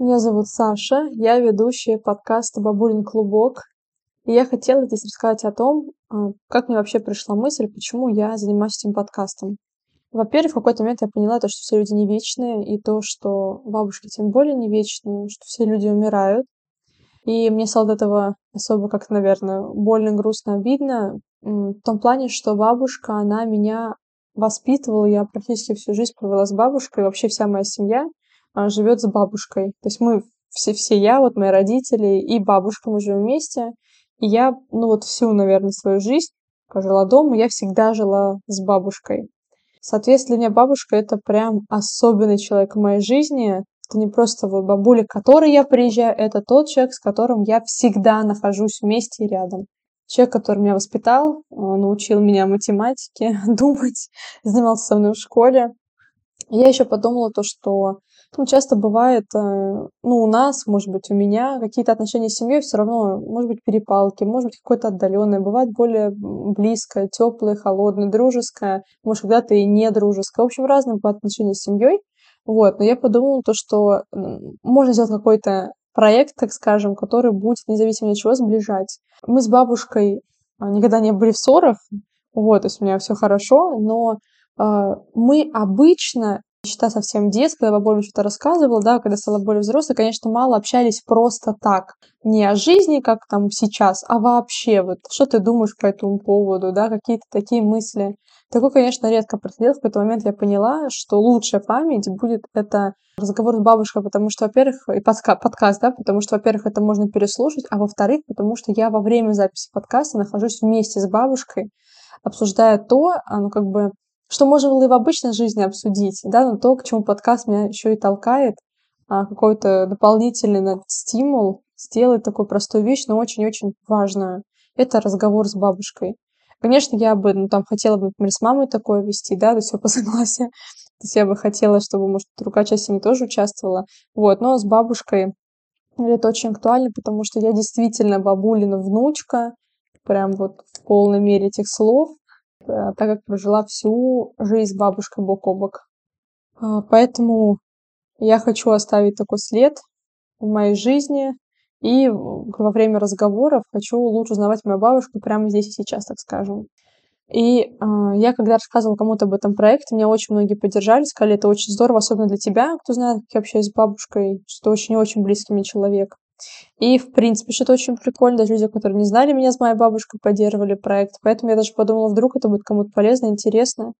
Меня зовут Саша, я ведущая подкаста «Бабулин клубок». И я хотела здесь рассказать о том, а, как мне вообще пришла мысль, почему я занимаюсь этим подкастом. Во-первых, в какой-то момент я поняла то, что все люди не вечные, и то, что бабушки тем более не вечные, что все люди умирают. И мне стало от этого особо как-то, наверное, больно, грустно, обидно. В том плане, что бабушка, она меня воспитывала, я практически всю жизнь провела с бабушкой, вообще вся моя семья — живет с бабушкой. То есть мы все, все я, вот мои родители и бабушка, мы живем вместе. И я, ну вот всю, наверное, свою жизнь жила дома, я всегда жила с бабушкой. Соответственно, для меня бабушка это прям особенный человек в моей жизни. Это не просто вот бабуля, к которой я приезжаю, это тот человек, с которым я всегда нахожусь вместе и рядом. Человек, который меня воспитал, научил меня математике, думать, занимался со мной в школе. Я еще подумала то, что ну, часто бывает, э, ну, у нас, может быть, у меня какие-то отношения с семьей все равно, может быть, перепалки, может быть, какое-то отдаленное, бывает более близкое, теплое, холодное, дружеское, может, когда-то и не дружеское. В общем, разные по отношению с семьей. Вот, но я подумала то, что можно сделать какой-то проект, так скажем, который будет, независимо от чего, сближать. Мы с бабушкой а, никогда не были в ссорах, вот, то есть у меня все хорошо, но э, мы обычно считаю, совсем детская, когда бабуля что-то рассказывала, да, когда стала более взрослой, конечно, мало общались просто так. Не о жизни, как там сейчас, а вообще, вот, что ты думаешь по этому поводу, да, какие-то такие мысли. Такое, конечно, редко происходило. В какой-то момент я поняла, что лучшая память будет это разговор с бабушкой, потому что, во-первых, и подка- подкаст, да, потому что, во-первых, это можно переслушать, а во-вторых, потому что я во время записи подкаста нахожусь вместе с бабушкой, обсуждая то, ну, как бы, что можно было и в обычной жизни обсудить, да, но то, к чему подкаст меня еще и толкает, а, какой-то дополнительный стимул сделать такую простую вещь, но очень-очень важную. Это разговор с бабушкой. Конечно, я бы, ну, там, хотела бы, например, с мамой такое вести, да, то есть по согласию. То есть я бы хотела, чтобы, может, другая часть семьи тоже участвовала. Вот, но с бабушкой это очень актуально, потому что я действительно бабулина внучка, прям вот в полной мере этих слов. Э, так как прожила всю жизнь с бабушкой бок о бок. А, поэтому я хочу оставить такой след в моей жизни, и во время разговоров хочу лучше узнавать мою бабушку прямо здесь и сейчас, так скажем. И э, я, когда рассказывала кому-то об этом проекте, меня очень многие поддержали, сказали, это очень здорово, особенно для тебя, кто знает, как я общаюсь с бабушкой, что очень очень близкий мне человек. И, в принципе, что-то очень прикольно. Даже люди, которые не знали меня с моей бабушкой, поддерживали проект. Поэтому я даже подумала, вдруг это будет кому-то полезно, интересно.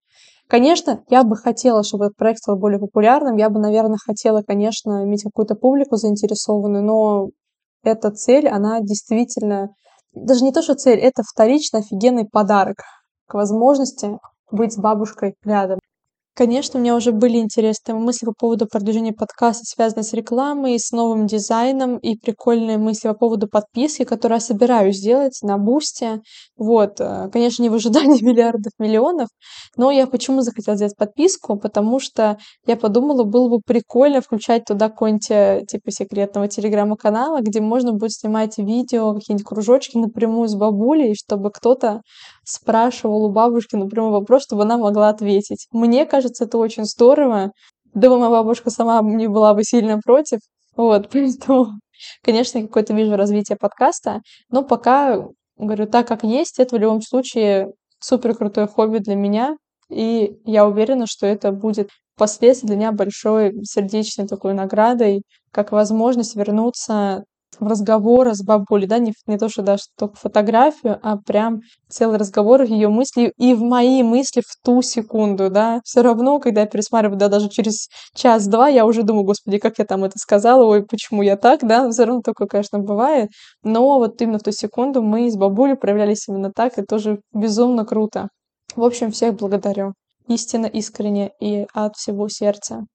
Конечно, я бы хотела, чтобы этот проект стал более популярным. Я бы, наверное, хотела, конечно, иметь какую-то публику заинтересованную, но эта цель, она действительно... Даже не то, что цель, это вторично офигенный подарок к возможности быть с бабушкой рядом. Конечно, у меня уже были интересные мысли по поводу продвижения подкаста, связанные с рекламой, с новым дизайном и прикольные мысли по поводу подписки, которую я собираюсь сделать на Бусте. Вот, э, конечно, не в ожидании миллиардов, миллионов, но я почему захотела сделать подписку? Потому что я подумала, было бы прикольно включать туда какой-нибудь э, типа секретного телеграма-канала, где можно будет снимать видео, какие-нибудь кружочки напрямую с бабулей, чтобы кто-то спрашивал у бабушки напрямую вопрос, чтобы она могла ответить. Мне кажется, это очень здорово. Думаю, моя бабушка сама не была бы сильно против. Вот, поэтому, конечно, какое-то вижу развитие подкаста, но пока, говорю, так как есть, это в любом случае супер крутое хобби для меня, и я уверена, что это будет впоследствии для меня большой сердечной такой наградой, как возможность вернуться в разговоры с бабулей, да, не, не то, что даже только фотографию, а прям целый разговор, ее мысли и в мои мысли в ту секунду, да. Все равно, когда я пересматриваю, да, даже через час-два, я уже думаю, господи, как я там это сказала, ой, почему я так, да, все равно такое, конечно, бывает. Но вот именно в ту секунду мы с бабулей проявлялись именно так, и тоже безумно круто. В общем, всех благодарю. Истинно, искренне и от всего сердца.